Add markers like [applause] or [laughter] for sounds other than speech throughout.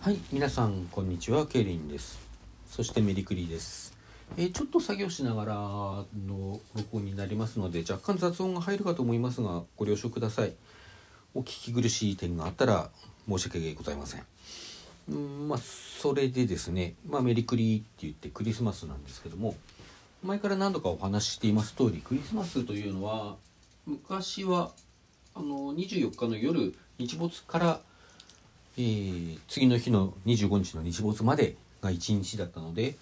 はい、皆さんこんにちは、ケイリンです。そしてメリクリです。えーちょっと作業しながらの録音になりますので、若干雑音が入るかと思いますが、ご了承ください。お聞き苦しい点があったら申し訳ございません。うんまあそれでですね、まあメリクリって言ってクリスマスなんですけども、前から何度かお話ししています通り、クリスマスというのは昔はあの24日の夜日没からえー次の日の25日の日没までが1日だったので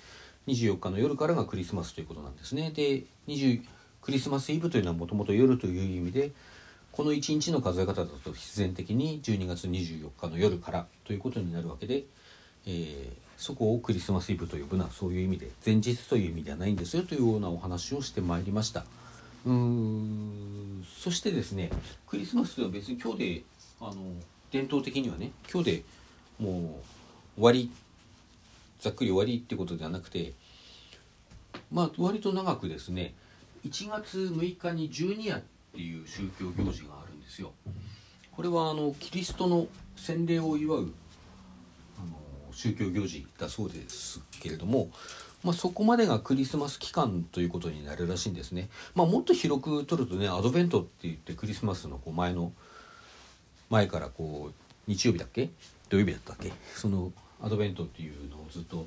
24日の夜からがクリスマスということなんですね。で20クリスマスイブというのはもともと夜という意味でこの1日の数え方だと必然的に12月24日の夜からということになるわけで、えーそこをクリスマスイブと呼ぶのはそういう意味で前日という意味ではないんですよというようなお話をしてまいりました。うーんそしてですねクリスマスは別に今日であの伝統的にはね今日でもう終わりざっくり終わりってことではなくてまあ割と長くですね1月6日に十二夜っていう宗教行事があるんですよ。これはあのキリストの洗礼を祝うあの宗教行事だそうですけれども、まあ、そこまでがクリスマス期間ということになるらしいんですね、まあ、もっと広く取るとねアドベントって言ってクリスマスのこう前の前からこう日曜日だっけ？土曜日だったっけ？そのアドベントっていうのをずっと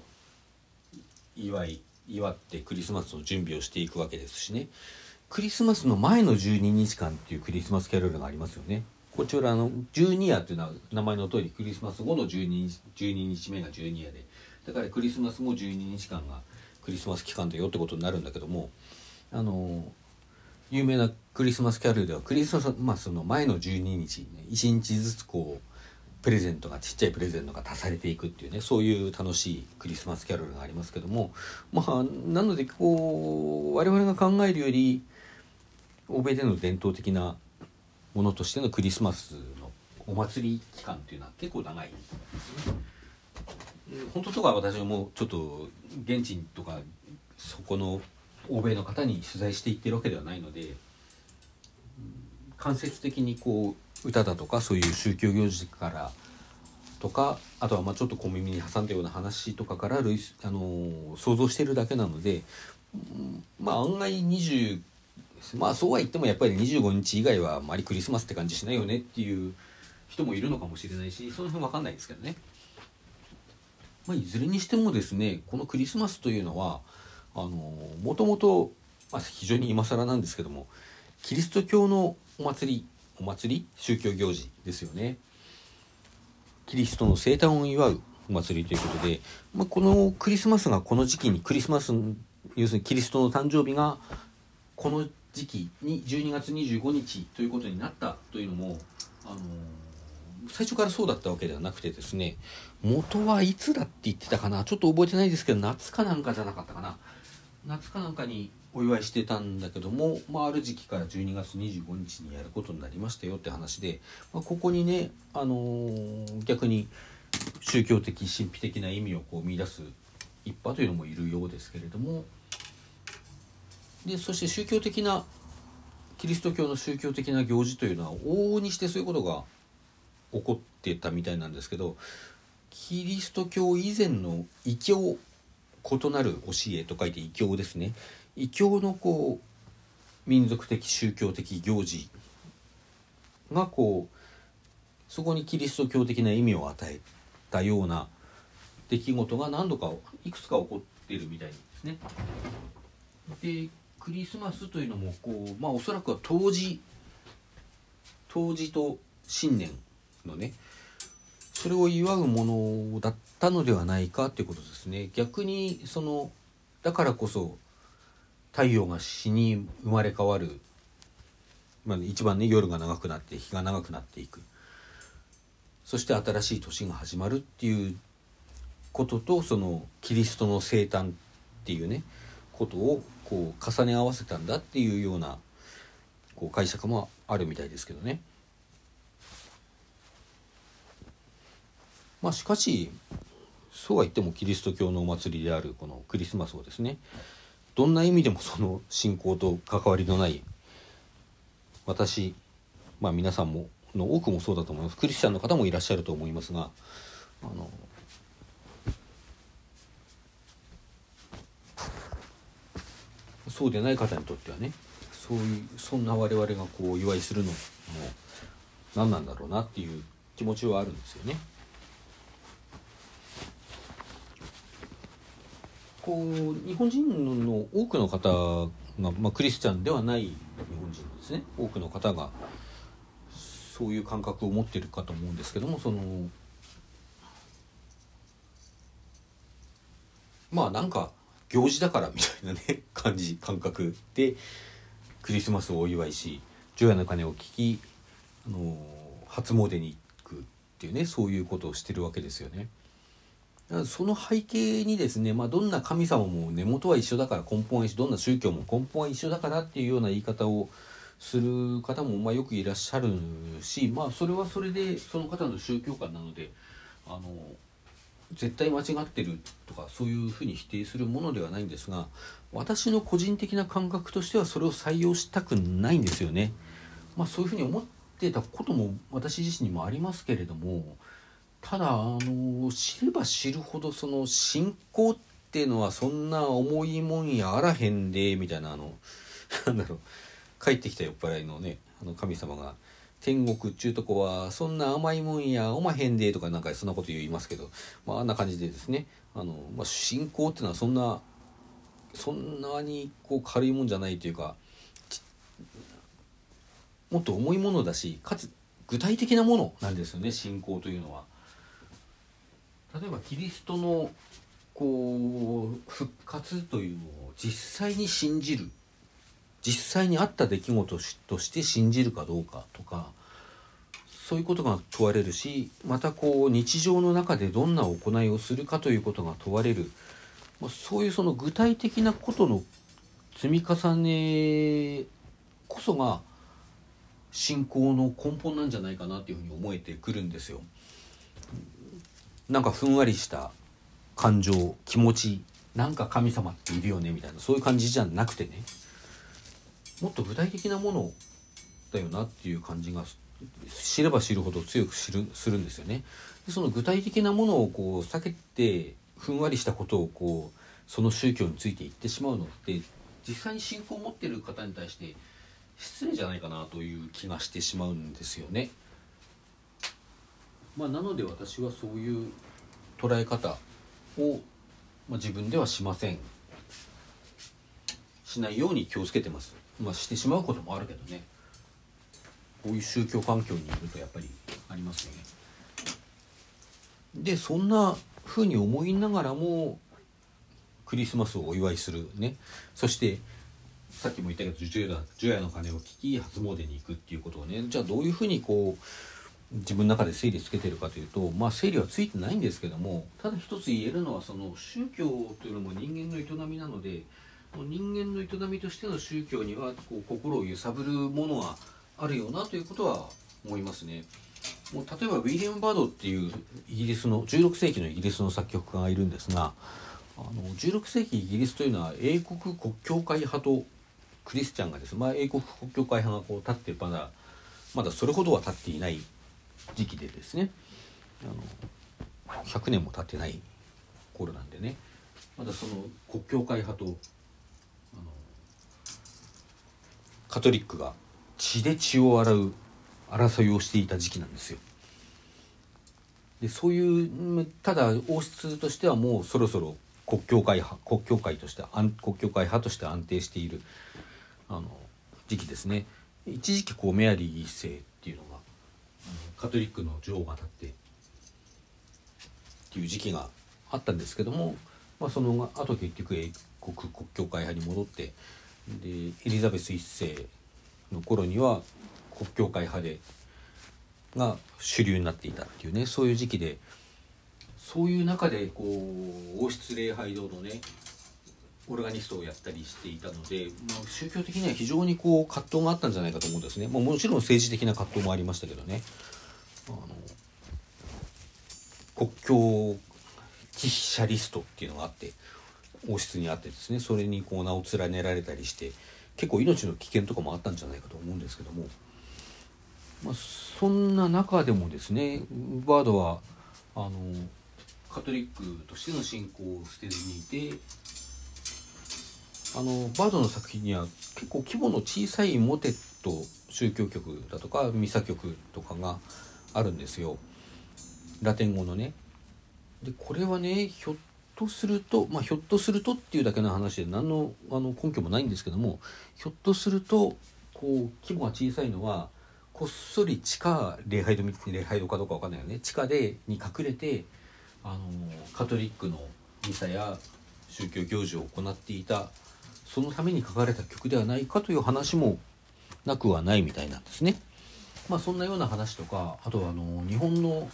祝い祝ってクリスマスの準備をしていくわけですしね。クリスマスの前の12日間っていうクリスマスキャロルがありますよね。こちらの12夜っていうのは名前の通りクリスマス後の12日 ,12 日目が12夜で。だからクリスマス後12日間がクリスマス期間だよってことになるんだけどもあの有名なクリスマスキャロルではクリスマスの前の12日にね1日ずつこうプレゼントがちっちゃいプレゼントが足されていくっていうねそういう楽しいクリスマスキャロルがありますけどもまあなのでこう我々が考えるより欧米での伝統的なものとしてのクリスマスのお祭り期間っていうのは結構長いんですね。本当とか私はもうちょっと現地とかそこの欧米の方に取材していってるわけではないので間接的にこう歌だとかそういう宗教行事からとかあとはまあちょっと小耳に挟んだような話とかからあのー想像してるだけなのでうんまあ案外20まあそうは言ってもやっぱり25日以外はあまりクリスマスって感じしないよねっていう人もいるのかもしれないしその辺わかんないですけどね。まあ、いずれにしてもですねこのクリスマスというのはあのもともと、ま、非常に今更なんですけどもキリスト教のお祭りお祭り？宗教行事ですよね。キリストの生誕を祝うお祭りということで、まあ、このクリスマスがこの時期にクリスマス要するにキリストの誕生日がこの時期に12月25日ということになったというのもあの最初からそうだったわけではなくてですね元はいつだって言ってたかなちょっと覚えてないですけど夏かなんかじゃなかったかな夏かなんかにお祝いしてたんだけども、まあ、ある時期から12月25日にやることになりましたよって話で、まあ、ここにね、あのー逆に宗教的神秘的な意味をこう見出す一派というのもいるようですけれどもでそして宗教的なキリスト教の宗教的な行事というのは往々にしてそういうことが起こってたみたいなんですけどキリスト教以前の異教異なる教えと書いて異教ですね異教のこう民族的宗教的行事がこうそこにキリスト教的な意味を与えたような出来事が何度かいくつか起こっているみたいですね。でクリスマスというのもこうまあおそらくは冬至冬至と新年のねそれを祝うものだったのではないかということですね。逆にそのだからこそ太陽が死に生まれ変わる、まあ、一番ね夜が長くなって日が長くなっていく。そして新しい年が始まるっていうこととそのキリストの生誕っていうねことをこう重ね合わせたんだっていうようなこう解釈もあるみたいですけどね。まあ、しかしそうは言ってもキリスト教のお祭りであるこのクリスマスをですねどんな意味でもその信仰と関わりのない私、まあ、皆さんもの多くもそうだと思いますクリスチャンの方もいらっしゃると思いますがあのそうでない方にとってはねそういうそんな我々がこうお祝いするのも何なんだろうなっていう気持ちはあるんですよね。こう日本人の多くの方が、まあ、クリスチャンではない日本人ですね多くの方がそういう感覚を持ってるかと思うんですけどもそのまあなんか行事だからみたいなね感じ感覚でクリスマスをお祝いし除夜の鐘を聞き、あの初詣に行くっていうねそういうことをしてるわけですよね。その背景にですね、まあ、どんな神様も根元は一緒だから根本は一緒どんな宗教も根本は一緒だからっていうような言い方をする方もまあよくいらっしゃるし、まあ、それはそれでその方の宗教観なのであの絶対間違ってるとかそういうふうに否定するものではないんですが私の個人的な感覚としてはそれを採用したくないんですよね。まあ、そういうふうに思ってたことも私自身にもありますけれどもただあの知れば知るほどその信仰っていうのはそんな重いもんやあらへんでみたいなあの [laughs] なんだろう帰ってきた酔っ払いのねあの神様が天国っちゅうとこはそんな甘いもんやおまへんでとかなんかそんなこと言いますけど、まあ、あんな感じでですねあの、まあ、信仰っていうのはそんなそんなにこう軽いもんじゃないというかもっと重いものだしかつ具体的なものなんですよね信仰というのは。例えばキリストのこう復活というのを実際に信じる実際にあった出来事として信じるかどうかとかそういうことが問われるしまたこう日常の中でどんな行いをするかということが問われる、そういうその具体的なことの積み重ねこそが信仰の根本なんじゃないかなというふうに思えてくるんですよ。なんかふんわりした感情気持ちなんか神様っているよねみたいなそういう感じじゃなくてねもっと具体的なものだよなっていう感じが知れば知るほど強く知るするんですよね。でその具体的なものをこう避けてふんわりしたことをこうその宗教について言ってしまうのって実際に信仰を持ってる方に対して失礼じゃないかなという気がしてしまうんですよね。まあ、なので私はそういう捉え方を、まあ、自分ではしませんしないように気をつけてます。まあしてしまうこともあるけどね。こういう宗教環境にいるとやっぱりありますよね。でそんなふうに思いながらもクリスマスをお祝いするね。そしてさっきも言ったけど除夜の鐘を聞き初詣に行くっていうことをね。じゃあどういうふうにこう自分の中で整理つけてるかというとまあ整理はついてないんですけどもただ一つ言えるのはその宗教というのも人間の営みなので人間の営みとしての宗教にはこう心を揺さぶるものはあるよなということは思いますね。もう例えばウィリアム・バードっていうイギリスの16世紀のイギリスの作曲家がいるんですがあの16世紀イギリスというのは英国国教会派とクリスチャンがです、まあ、英国国教会派がこう立ってまだまだそれほどは立っていない時期でですね。あの100年も経ってない頃なんでね。まだその国教会派とカトリックが血で血を洗う争いをしていた時期なんですよ。でそういうただ王室としてはもうそろそろ国教会派国教会として国教会派として安定しているあの時期ですね。一時期こうメアリー一世カトリックの女王が立ってっていう時期があったんですけども、まあ、その後結局英国国教会派に戻ってでエリザベス一世の頃には国教会派でが主流になっていたっていうねそういう時期でそういう中でこう王室礼拝堂のねオルガニストをやったりしていたので、まあ、宗教的には非常にこう葛藤があったんじゃないかと思うんですね、まあ、もちろん政治的な葛藤もありましたけどね。あの国境記者リストっていうのがあって王室にあってですねそれにこう名を連ねられたりして結構命の危険とかもあったんじゃないかと思うんですけども、まあ、そんな中でもですねバードはあのカトリックとしての信仰を捨てずにいてあのバードの作品には結構規模の小さいモテット宗教曲だとかミサ曲とかがあるんですよラテン語のね。でこれはねひょっとするとまあひょっとするとっていうだけの話で何のあの根拠もないんですけどもひょっとするとこう規模が小さいのはこっそり地下礼拝堂礼拝堂かどうかわかんないよね地下でに隠れてあのカトリックのミサや宗教行事を行っていたそのために書かれた曲ではないかという話もなくはないみたいなんですね。まあそんなような話とかあとはあの日本の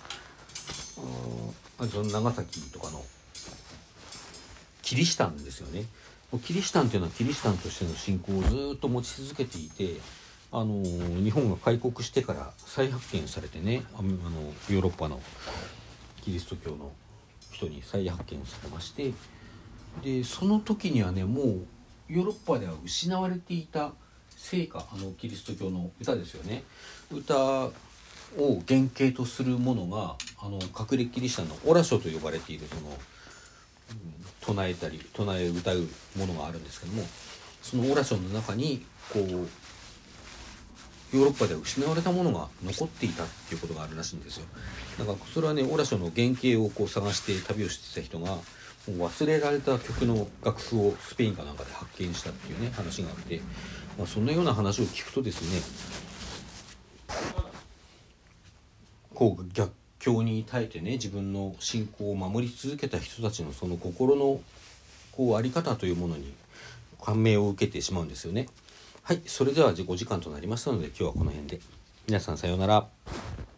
あその長崎とかのキリシタンですよね。キリシタンというのはキリシタンとしての信仰をずっと持ち続けていてあの日本が開国してから再発見されてねあのヨーロッパのキリスト教の人に再発見されましてでその時にはねもうヨーロッパでは失われていた聖歌あのキリスト教の歌ですよね。歌を原型とするものがあの隠れキリシタンのオラ書と呼ばれているその、うん、唱えたり唱え歌うものがあるんですけどもそのオラ書の中にこうヨーロッパでは失われたものが残っていたっていうことがあるらしいんですよ。だからそれはねオラ書の原型をこう探して旅をしてた人が忘れられた曲の楽譜をスペインかなんかで発見したっていうね話があって、まあ、そんなような話を聞くとですねこう逆境に耐えてね自分の信仰を守り続けた人たちのその心のこうあり方というものに感銘を受けてしまうんですよね。はい、それではお時間となりましたので今日はこの辺で。皆さんさようなら。